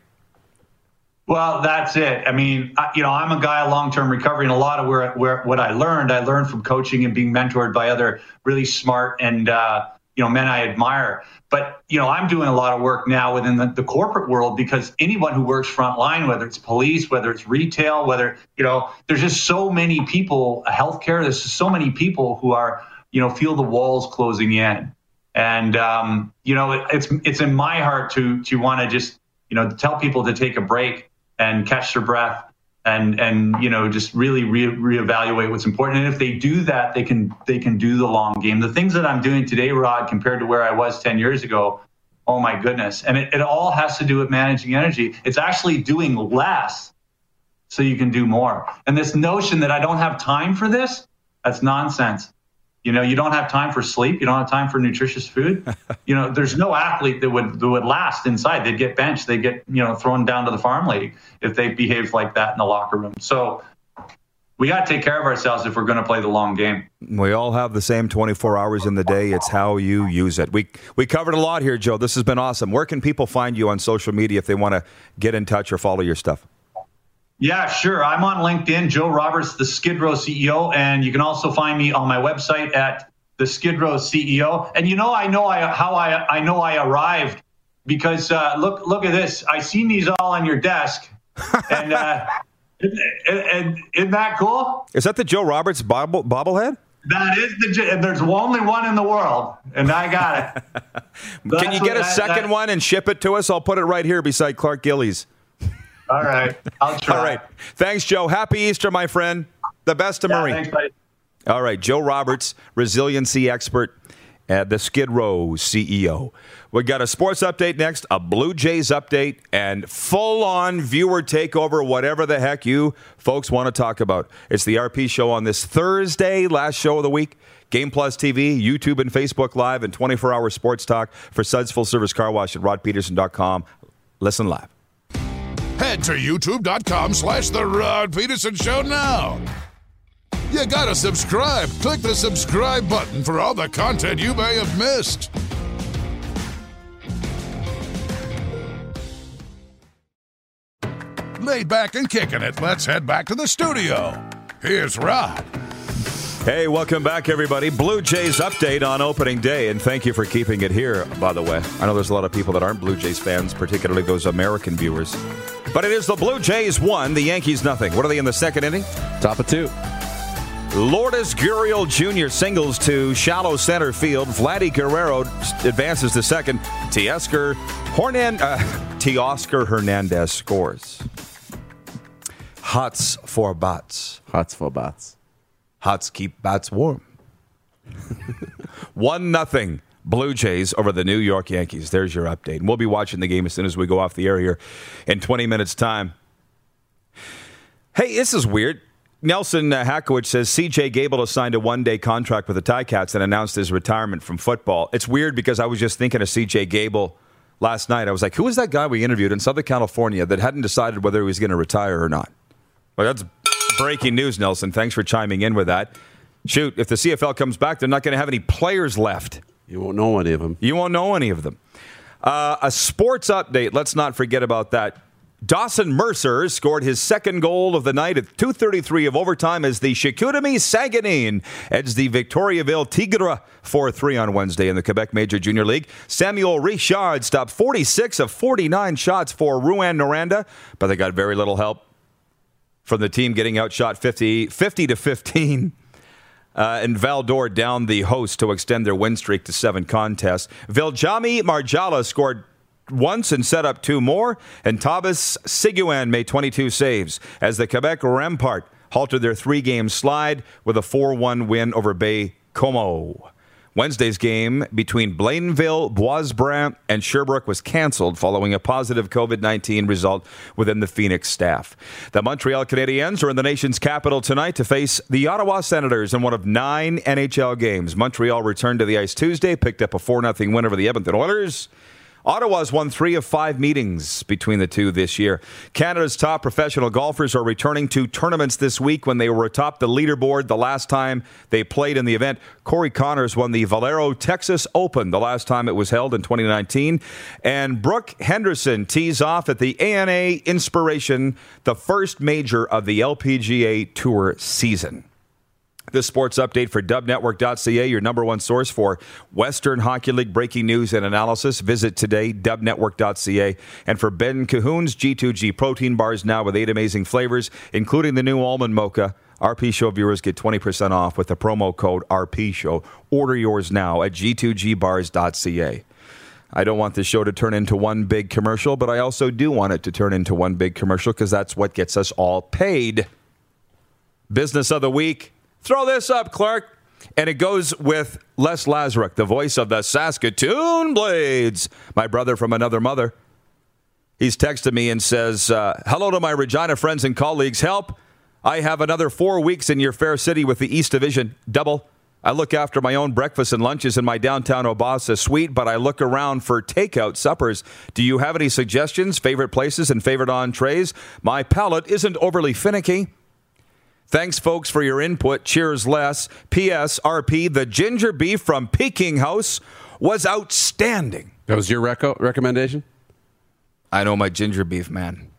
[SPEAKER 4] Well, that's it. I mean, I, you know, I'm a guy of long-term recovery, and a lot of where, where what I learned, I learned from coaching and being mentored by other really smart and uh, you know men I admire. But you know, I'm doing a lot of work now within the, the corporate world because anyone who works frontline, whether it's police, whether it's retail, whether you know, there's just so many people, healthcare. There's so many people who are you know feel the walls closing in, and um, you know, it, it's it's in my heart to to want to just you know tell people to take a break and catch their breath and and you know just really re- reevaluate what's important. And if they do that they can they can do the long game. The things that i'm doing today rod compared to where i was 10 years ago oh my goodness. And it, it all has to do with managing energy. It's actually doing less so you can do more. And this notion that i don't have time for this that's nonsense you know, you don't have time for sleep. You don't have time for nutritious food. [LAUGHS] you know, there's no athlete that would that would last inside. They'd get benched. They'd get you know thrown down to the farm league if they behaved like that in the locker room. So we got to take care of ourselves if we're going to play the long game.
[SPEAKER 2] We all have the same 24 hours in the day. It's how you use it. We we covered a lot here, Joe. This has been awesome. Where can people find you on social media if they want to get in touch or follow your stuff?
[SPEAKER 4] Yeah, sure. I'm on LinkedIn, Joe Roberts, the Skid Row CEO, and you can also find me on my website at the Skid Row CEO. And you know, I know I, how I I know I arrived because uh, look look at this. I seen these all on your desk, and, uh, [LAUGHS] and, and isn't that cool?
[SPEAKER 2] Is that the Joe Roberts bobble, bobblehead?
[SPEAKER 4] That is the. And there's only one in the world, and I got it. [LAUGHS]
[SPEAKER 2] Can you get a that, second that, one and ship it to us? I'll put it right here beside Clark Gillies.
[SPEAKER 4] All right. I'll [LAUGHS] try.
[SPEAKER 2] All right. Thanks, Joe. Happy Easter, my friend. The best of
[SPEAKER 4] yeah,
[SPEAKER 2] Marie.
[SPEAKER 4] Thanks.
[SPEAKER 2] All right. Joe Roberts, resiliency expert at the Skid Row CEO. We got a sports update next, a Blue Jays update, and full on viewer takeover, whatever the heck you folks want to talk about. It's the RP show on this Thursday, last show of the week. Game Plus TV, YouTube and Facebook Live, and 24 hour sports talk for Suds Full Service Car Wash at rodpedersen.com. Listen live.
[SPEAKER 1] Head to youtube.com slash The Rod Pedersen Show now. You gotta subscribe. Click the subscribe button for all the content you may have missed. Laid back and kicking it, let's head back to the studio. Here's Rod.
[SPEAKER 2] Hey, welcome back, everybody. Blue Jays update on opening day, and thank you for keeping it here, by the way. I know there's a lot of people that aren't Blue Jays fans, particularly those American viewers. But it is the Blue Jays one, the Yankees nothing. What are they in the second inning?
[SPEAKER 3] Top of two.
[SPEAKER 2] Lourdes Gurriel Jr. singles to shallow center field. Vladdy Guerrero advances to second. Teoscar, Hornan, uh, [LAUGHS] Teoscar Hernandez scores. Hots for bats.
[SPEAKER 3] Hots for bats.
[SPEAKER 2] Hots keep bats warm. [LAUGHS] One nothing. Blue Jays over the New York Yankees. There's your update. And we'll be watching the game as soon as we go off the air here in 20 minutes' time. Hey, this is weird. Nelson Hackowicz says CJ Gable has signed a one day contract with the Ticats and announced his retirement from football. It's weird because I was just thinking of CJ Gable last night. I was like, who was that guy we interviewed in Southern California that hadn't decided whether he was going to retire or not? Well, that's breaking news, Nelson. Thanks for chiming in with that. Shoot, if the CFL comes back, they're not going to have any players left.
[SPEAKER 3] You won't know any of them.
[SPEAKER 2] You won't know any of them. Uh, a sports update. Let's not forget about that. Dawson Mercer scored his second goal of the night at 2.33 of overtime as the Chicoutimi Saguenay edged the Victoriaville Tigre 4-3 on Wednesday in the Quebec Major Junior League. Samuel Richard stopped 46 of 49 shots for Rouyn-Noranda, but they got very little help from the team getting outshot 50, 50 to 15. Uh, and Val-d'Or down the host to extend their win streak to seven contests. Viljami Marjala scored once and set up two more, and Thomas Sigouin made 22 saves as the Quebec Rempart halted their three game slide with a 4 1 win over Bay Como. Wednesday's game between Blainville, Boisbriand, and Sherbrooke was canceled following a positive COVID 19 result within the Phoenix staff. The Montreal Canadiens are in the nation's capital tonight to face the Ottawa Senators in one of nine NHL games. Montreal returned to the ice Tuesday, picked up a 4 0 win over the Edmonton Oilers. Ottawa's won three of five meetings between the two this year. Canada's top professional golfers are returning to tournaments this week when they were atop the leaderboard the last time they played in the event. Corey Conners won the Valero Texas Open the last time it was held in 2019. And Brooke Henderson tees off at the ANA Inspiration, the first major of the LPGA Tour season. This sports update for dubnetwork.ca, your number one source for Western Hockey League breaking news and analysis. Visit today, dubnetwork.ca. And for Ben Cahoon's G2G protein bars now with eight amazing flavors, including the new almond mocha. RP Show viewers get 20% off with the promo code RP Show. Order yours now at g2gbars.ca. I don't want this show to turn into one big commercial, but I also do want it to turn into one big commercial because that's what gets us all paid. Business of the week. Throw this up, Clark. And it goes with Les Lazaruk, the voice of the Saskatoon Blades, my brother from another mother. He's texted me and says, uh, Hello to my Regina friends and colleagues. Help. I have another four weeks in your fair city with the East Division. Double. I look after my own breakfasts and lunches in my downtown Obasa suite, but I look around for takeout suppers. Do you have any suggestions, favorite places, and favorite entrees? My palate isn't overly finicky. Thanks, folks, for your input. Cheers, Les. P.S. RP, the ginger beef from Peking House was outstanding.
[SPEAKER 3] That was your reco- recommendation?
[SPEAKER 2] I know my ginger beef, man.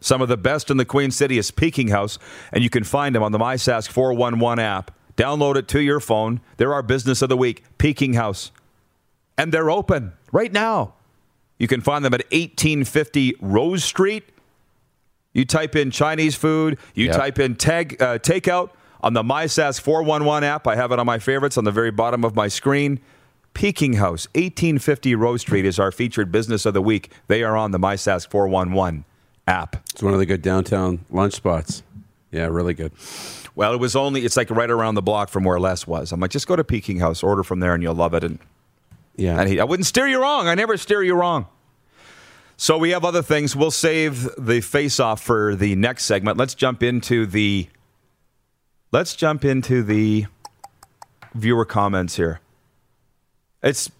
[SPEAKER 2] Some of the best in the Queen City is Peking House, and you can find them on the MySask 411 app. Download it to your phone. They're our business of the week, Peking House. And they're open right now. You can find them at 1850 Rose Street you type in Chinese food, you yep. type in tag, uh, takeout on the MySask 411 app. I have it on my favorites on the very bottom of my screen. Peking House, 1850 Rose Street is our featured business of the week. They are on the MySask 411 app.
[SPEAKER 3] It's one of the good downtown lunch spots. Yeah, really good.
[SPEAKER 2] Well, it was only, it's like right around the block from where Les was. I'm like, just go to Peking House, order from there, and you'll love it. And yeah, and he, I wouldn't steer you wrong. I never steer you wrong. So we have other things. We'll save the face off for the next segment. Let's jump into the let's jump into the viewer comments here. It's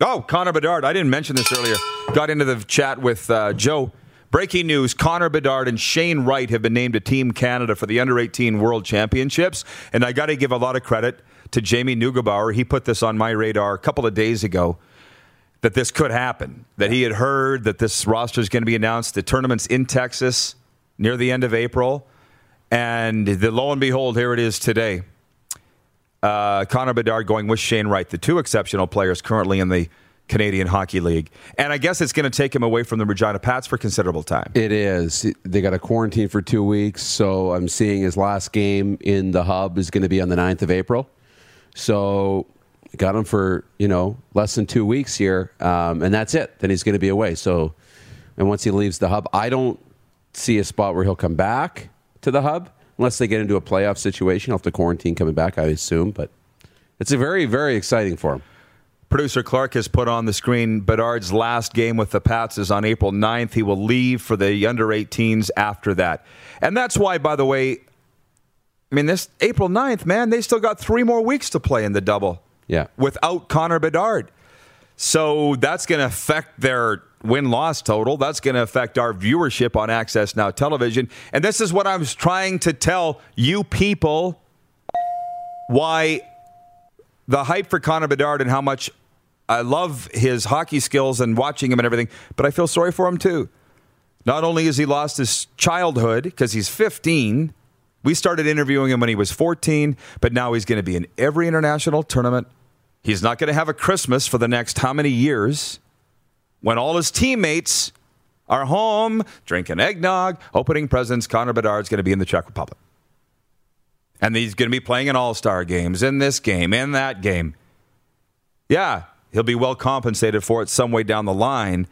[SPEAKER 2] oh Connor Bedard. I didn't mention this earlier. Got into the chat with uh, Joe. Breaking news: Connor Bedard and Shane Wright have been named to Team Canada for the Under 18 World Championships, and I got to give a lot of credit to Jamie Neugebauer. He put this on my radar a couple of days ago that this could happen, that he had heard that this roster is going to be announced. The tournament's in Texas near the end of April. And the, lo and behold, here it is today. Uh, Connor Bedard going with Shane Wright, the two exceptional players currently in the Canadian Hockey League. And I guess it's going to take him away from the Regina Pats for considerable time.
[SPEAKER 3] It is. They got a quarantine for two weeks. So I'm seeing his last game in the hub is going to be on the 9th of April. So got him for you know less than two weeks here, um, and that's it. Then he's going to be away. So, and once he leaves the hub, I don't see a spot where he'll come back to the hub unless they get into a playoff situation. He'll have to quarantine coming back, I assume. But it's a very very exciting for him.
[SPEAKER 2] Producer Clark has put on the screen Bedard's last game with the Pats is on April 9th. He will leave for the under 18s after that. And that's why, by the way, I mean, this April 9th, man, they still got three more weeks to play in the double
[SPEAKER 3] Yeah.
[SPEAKER 2] without Connor Bedard. So that's going to affect their win loss total. That's going to affect our viewership on Access Now television. And this is what I was trying to tell you people why the hype for Connor Bedard and how much I love his hockey skills and watching him and everything, but I feel sorry for him too. Not only has he lost his childhood because he's 15, we started interviewing him when he was 14, but now he's going to be in every international tournament. He's not going to have a Christmas for the next how many years when all his teammates are home drinking eggnog, opening presents. Connor Bedard's going to be in the Czech Republic. And he's going to be playing in all star games, in this game, in that game. Yeah, he'll be well compensated for it some way down the line,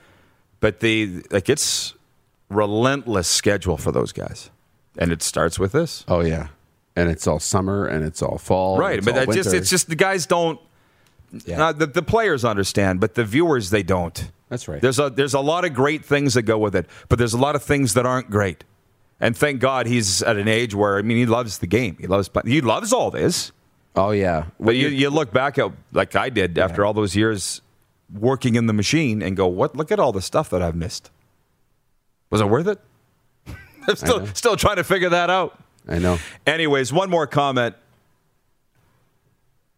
[SPEAKER 2] but the like it's relentless schedule for those guys. And it starts with this.
[SPEAKER 3] Oh yeah, and it's all summer and it's all fall.
[SPEAKER 2] Right, but
[SPEAKER 3] all
[SPEAKER 2] just it's just the guys don't
[SPEAKER 3] Yeah.
[SPEAKER 2] uh, the, the players understand, but the viewers they don't.
[SPEAKER 3] That's right.
[SPEAKER 2] There's a there's a lot of great things that go with it, but there's a lot of things that aren't great. And thank God he's at an age where I mean he loves the game. He loves he loves all this.
[SPEAKER 3] oh yeah.
[SPEAKER 2] But you, you look back at like I did after all those years working in the machine and go, what? Look at all the stuff that I've missed. Was it worth it? [LAUGHS] I'm still still trying to figure that out.
[SPEAKER 3] I know.
[SPEAKER 2] Anyways, one more comment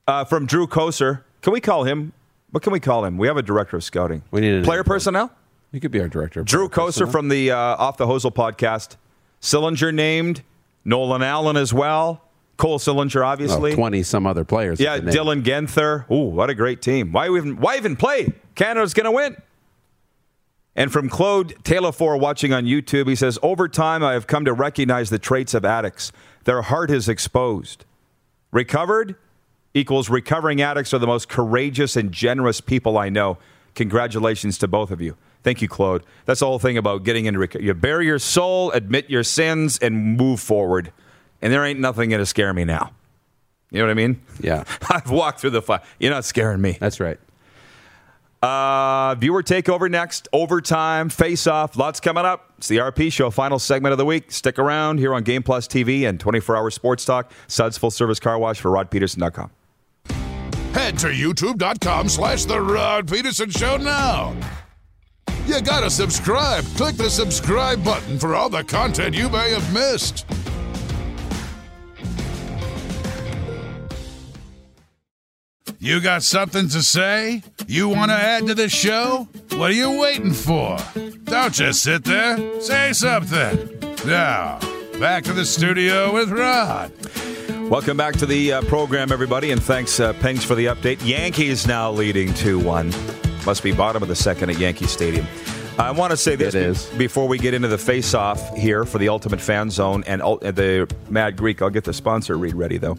[SPEAKER 2] uh, from Drew Koser. Can we call him? What can we call him? We have a director of scouting.
[SPEAKER 3] We need a
[SPEAKER 2] player
[SPEAKER 3] name for him.
[SPEAKER 2] personnel.
[SPEAKER 3] He could be our director.
[SPEAKER 2] Drew Koser from the uh, Off the Hosel podcast. Sillinger named. Nolan Allan as well. Cole Sillinger, obviously.
[SPEAKER 3] Twenty some other players.
[SPEAKER 2] Yeah,
[SPEAKER 3] at the name.
[SPEAKER 2] Dylan Guenther. Ooh, what a great team. Why even why even play? Canada's going to win. And from Claude Taylor for watching on YouTube, he says, Over time, I have come to recognize the traits of addicts. Their heart is exposed. Recovered equals recovering addicts are the most courageous and generous people I know. Congratulations to both of you. Thank you, Claude. That's the whole thing about getting into recovery. You bury your soul, admit your sins, and move forward. And there ain't nothing going to scare me now. You know what I mean?
[SPEAKER 3] Yeah, [LAUGHS]
[SPEAKER 2] I've walked through the fire. You're not scaring me.
[SPEAKER 3] that's right.
[SPEAKER 2] Uh, viewer takeover next. Overtime, face off. Lots coming up. It's the RP show, final segment of the week. Stick around here on Game Plus TV and 24 hour sports talk. Suds full service car wash for rodpedersen.com.
[SPEAKER 1] Head to youtube.com slash The Rod Pedersen Show now. You gotta subscribe. Click the subscribe button for all the content you may have missed. You got something to say? You want to add to the show? What are you waiting for? Don't just sit there. Say something. Now, back to the studio with Rod.
[SPEAKER 2] Welcome back to the uh, program, everybody, and thanks, uh, Pengs, for the update. Yankees now leading 2 1. Must be bottom of the second at Yankee Stadium. I want to say this before we get into the face off here for the Ultimate Fan Zone and ul- uh, the Mad Greek. I'll get the sponsor read ready, though.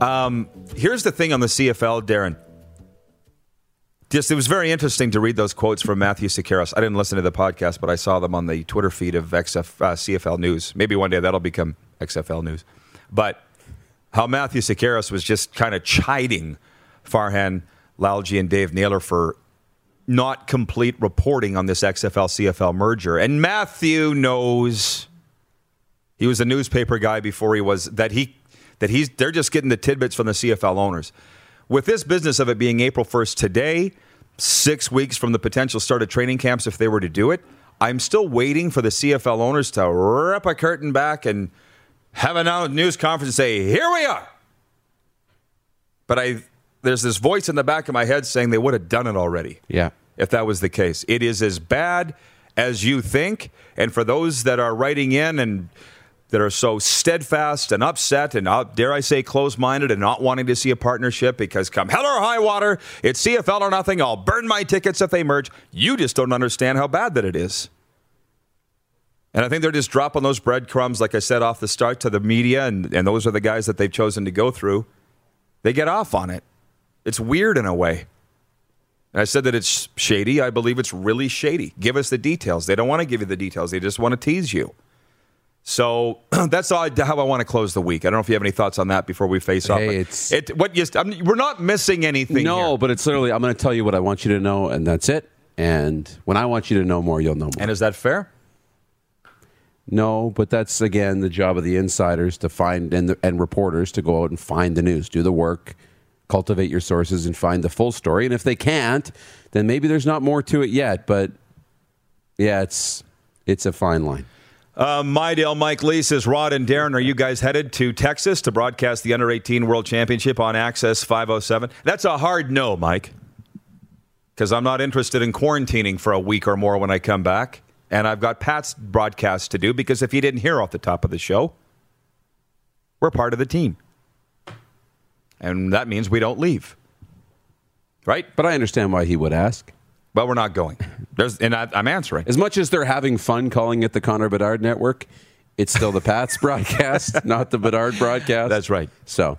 [SPEAKER 2] Um, here's the thing on the CFL, Darren. Just it was very interesting to read those quotes from Matthew Sekeres. I didn't listen to the podcast, but I saw them on the Twitter feed of XF, uh, CFL News. Maybe one day that'll become XFL News. But how Matthew Sekeres was just kind of chiding Farhan Lalji and Dave Naylor for not complete reporting on this XFL CFL merger. And Matthew knows he was a newspaper guy before he was that he that he's they're just getting the tidbits from the CFL owners. With this business of it being April 1st today, 6 weeks from the potential start of training camps if they were to do it, I'm still waiting for the CFL owners to rip a curtain back and have a news conference and say, "Here we are." But I there's this voice in the back of my head saying they would have done it already
[SPEAKER 3] Yeah,
[SPEAKER 2] if that was the case. It is as bad as you think. And for those that are writing in and that are so steadfast and upset and, uh, dare I say, close minded and not wanting to see a partnership because come hell or high water, it's CFL or nothing. I'll burn my tickets if they merge. You just don't understand how bad that it is. And I think they're just dropping those breadcrumbs, like I said off the start, to the media, and, and those are the guys that they've chosen to go through. They get off on it. It's weird in a way. And I said that it's shady. I believe it's really shady. Give us the details. They don't want to give you the details. They just want to tease you. So [CLEARS THROAT] that's all I, how I want to close the week. I don't know if you have any thoughts on that before we face off.
[SPEAKER 3] Hey,
[SPEAKER 2] but
[SPEAKER 3] it's-
[SPEAKER 2] it. What you? I mean, we're not missing anything.
[SPEAKER 3] no,
[SPEAKER 2] here.
[SPEAKER 3] but it's literally. I'm going to tell you what I want you to know, and that's it. And when I want you to know more, you'll know more.
[SPEAKER 2] and is that fair?
[SPEAKER 3] No, but that's again the job of the insiders to find and the, and reporters to go out and find the news, do the work, cultivate your sources, and find the full story. And if they can't, then maybe there's not more to it yet. But yeah, it's it's a fine line.
[SPEAKER 2] Uh, Midale Mike Lee says, Rod and Darren, are you guys headed to Texas to broadcast the Under 18 World Championship on Access 507? That's a hard no, Mike, because I'm not interested in quarantining for a week or more when I come back. And I've got Pat's broadcast to do because if you didn't hear off the top of the show, we're part of the team. And that means we don't leave. Right?
[SPEAKER 3] But I understand why he would ask.
[SPEAKER 2] But we're not going. There's, and I, I'm answering.
[SPEAKER 3] As much as they're having fun calling it the Connor Bedard Network, it's still the Pats [LAUGHS] broadcast, not the Bedard broadcast.
[SPEAKER 2] That's right.
[SPEAKER 3] So,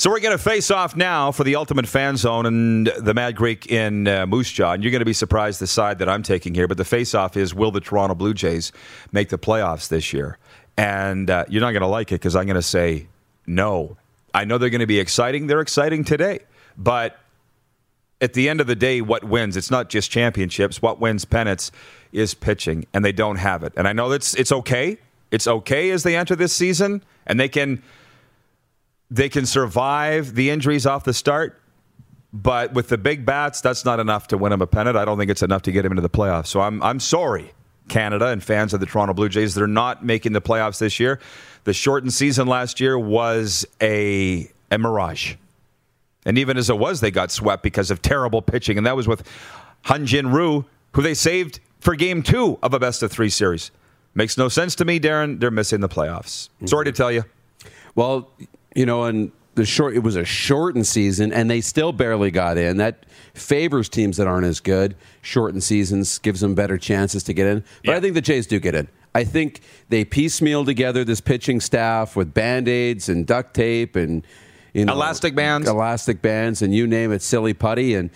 [SPEAKER 2] So we're going to face off now for the Ultimate Fan Zone and the Mad Greek in uh, Moose Jaw. And you're going to be surprised the side that I'm taking here. But the face off is will the Toronto Blue Jays make the playoffs this year? And uh, you're not going to like it because I'm going to say no. I know they're going to be exciting. They're exciting today. But at the end of the day, what wins? It's not just championships. What wins pennants is pitching, and they don't have it. And I know that's it's okay. It's okay as they enter this season, and they can they can survive the injuries off the start. But with the big bats, that's not enough to win them a pennant. I don't think it's enough to get him into the playoffs. So I'm I'm sorry, Canada and fans of the Toronto Blue Jays. They're not making the playoffs this year. The shortened season last year was a a mirage. And even as it was, they got swept because of terrible pitching. And that was with Hyun-Jin Ryu, who they saved for game two of a best of three series. Makes no sense to me, Darren. They're missing the playoffs. Sorry to mm-hmm. tell you.
[SPEAKER 3] well, you know, and the short it was a shortened season, and they still barely got in. That favors teams that aren't as good. Shortened seasons gives them better chances to get in. But
[SPEAKER 2] Yeah.
[SPEAKER 3] I think the Jays do get in. I think they piecemeal together this pitching staff with band aids and duct tape and you know
[SPEAKER 2] Elastic bands.
[SPEAKER 3] elastic bands, and you name it, silly putty, and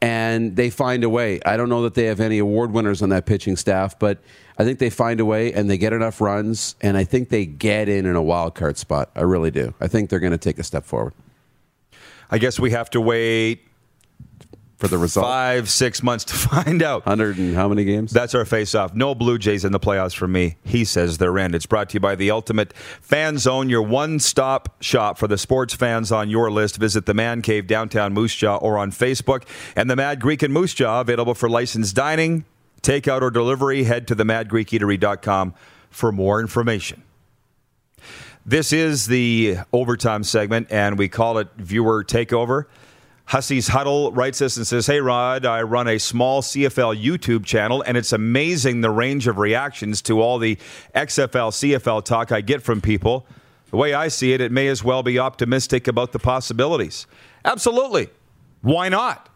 [SPEAKER 3] and they find a way. I don't know that they have any award winners on that pitching staff, but I think they find a way and they get enough runs, and I think they get in in a wild card spot. I really do. I think they're going to take a step forward
[SPEAKER 2] I guess we have to wait
[SPEAKER 3] for the result.
[SPEAKER 2] five, six months to [LAUGHS] find out.
[SPEAKER 3] Hundred and how many games?
[SPEAKER 2] That's our face off. No Blue Jays in the playoffs for me. He says they're in. It's brought to you by the Ultimate Fan Zone, your one stop shop for the sports fans on your list. Visit the Man Cave downtown Moose Jaw or on Facebook. And the Mad Greek and Moose Jaw, available for licensed dining, takeout, or delivery. Head to the madgreekeatery.com for more information. This is the overtime segment, and we call it Viewer Takeover. Hussey's Huddle writes us and says, Hey, Rod, I run a small CFL YouTube channel, and it's amazing the range of reactions to all the XFL, CFL talk I get from people. The way I see it, it may as well be optimistic about the possibilities. Absolutely. Why not?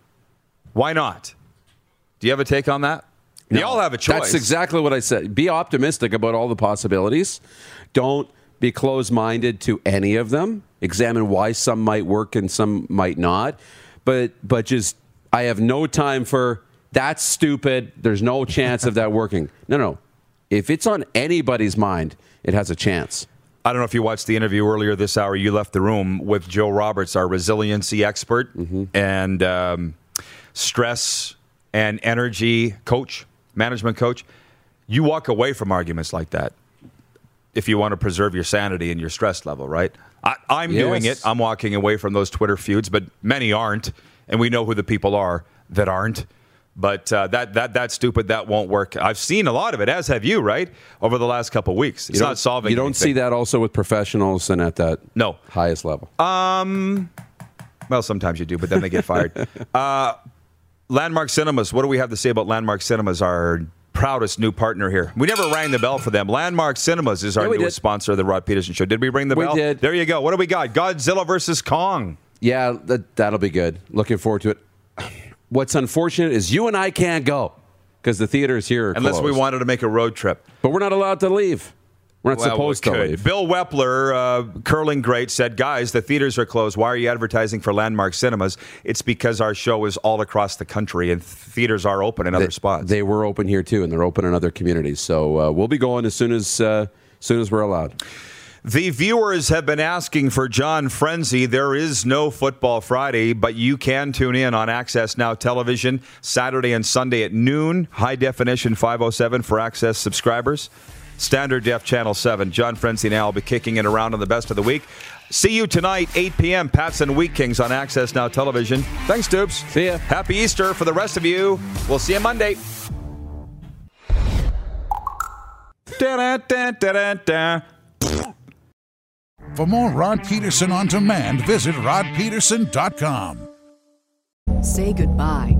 [SPEAKER 2] Why not? Do you have a take on that? They all have a choice.
[SPEAKER 3] That's exactly what I said. Be optimistic about all the possibilities. Don't be closed minded to any of them. Examine why some might work and some might not. But but just I have no time for that's stupid. There's no chance of that working. [LAUGHS] No, no. If it's on anybody's mind, it has a chance.
[SPEAKER 2] I don't know if you watched the interview earlier this hour. You left the room with Joe Roberts, our resiliency expert and um, stress and energy coach, management coach. You walk away from arguments like that if you want to preserve your sanity and your stress level, right? I, I'm doing it. I'm walking away from those Twitter feuds, but many aren't, and we know who the people are that aren't. But uh, that that that's stupid. That won't work. I've seen a lot of it, as have you, right? Over the last couple of weeks, it's
[SPEAKER 3] don't-
[SPEAKER 2] solving.
[SPEAKER 3] You don't
[SPEAKER 2] anything.
[SPEAKER 3] see that also with professionals and at that
[SPEAKER 2] No.
[SPEAKER 3] highest level.
[SPEAKER 2] Um, Well, sometimes you do, but then they get fired. [LAUGHS] uh, Landmark Cinemas. What do we have to say about Landmark Cinemas? Our proudest new partner here. We never rang the bell for them. Landmark Cinemas is our
[SPEAKER 3] Yeah,
[SPEAKER 2] newest
[SPEAKER 3] did.
[SPEAKER 2] sponsor of the Rod Pedersen Show. Did we ring the
[SPEAKER 3] We
[SPEAKER 2] bell?
[SPEAKER 3] did.
[SPEAKER 2] There you go. What do we got? Godzilla versus Kong.
[SPEAKER 3] Yeah, that, that'll be good. Looking forward to it. What's unfortunate is you and I can't go because the theaters here are
[SPEAKER 2] Unless we wanted to make a road trip.
[SPEAKER 3] But we're not allowed to leave. We're not
[SPEAKER 2] Well,
[SPEAKER 3] supposed
[SPEAKER 2] we
[SPEAKER 3] to leave.
[SPEAKER 2] Bill Wepler, uh, curling great, said, "Guys, the theaters are closed. Why are you advertising for Landmark Cinemas? It's because our show is all across the country, and theaters are open in other
[SPEAKER 3] They-
[SPEAKER 2] spots.
[SPEAKER 3] They were open here too, and they're open in other communities. So uh, we'll be going as soon as uh, as soon as we're allowed.
[SPEAKER 2] The viewers have been asking for John Frenzy. There is no Football Friday, but you can tune in on Access Now Television Saturday and Sunday at noon. High definition 507 for Access subscribers. Standard Def Channel 7. John Frenzy and I will be kicking it around on the best of the week. See you tonight, 8 p.m. Pats and Wheat Kings on Access Now Television. Thanks, Dupes.
[SPEAKER 3] See ya.
[SPEAKER 2] Happy Easter for the rest of you. We'll see you Monday.
[SPEAKER 1] For more Rod Pedersen on demand, visit rodpedersen.com.
[SPEAKER 5] Say goodbye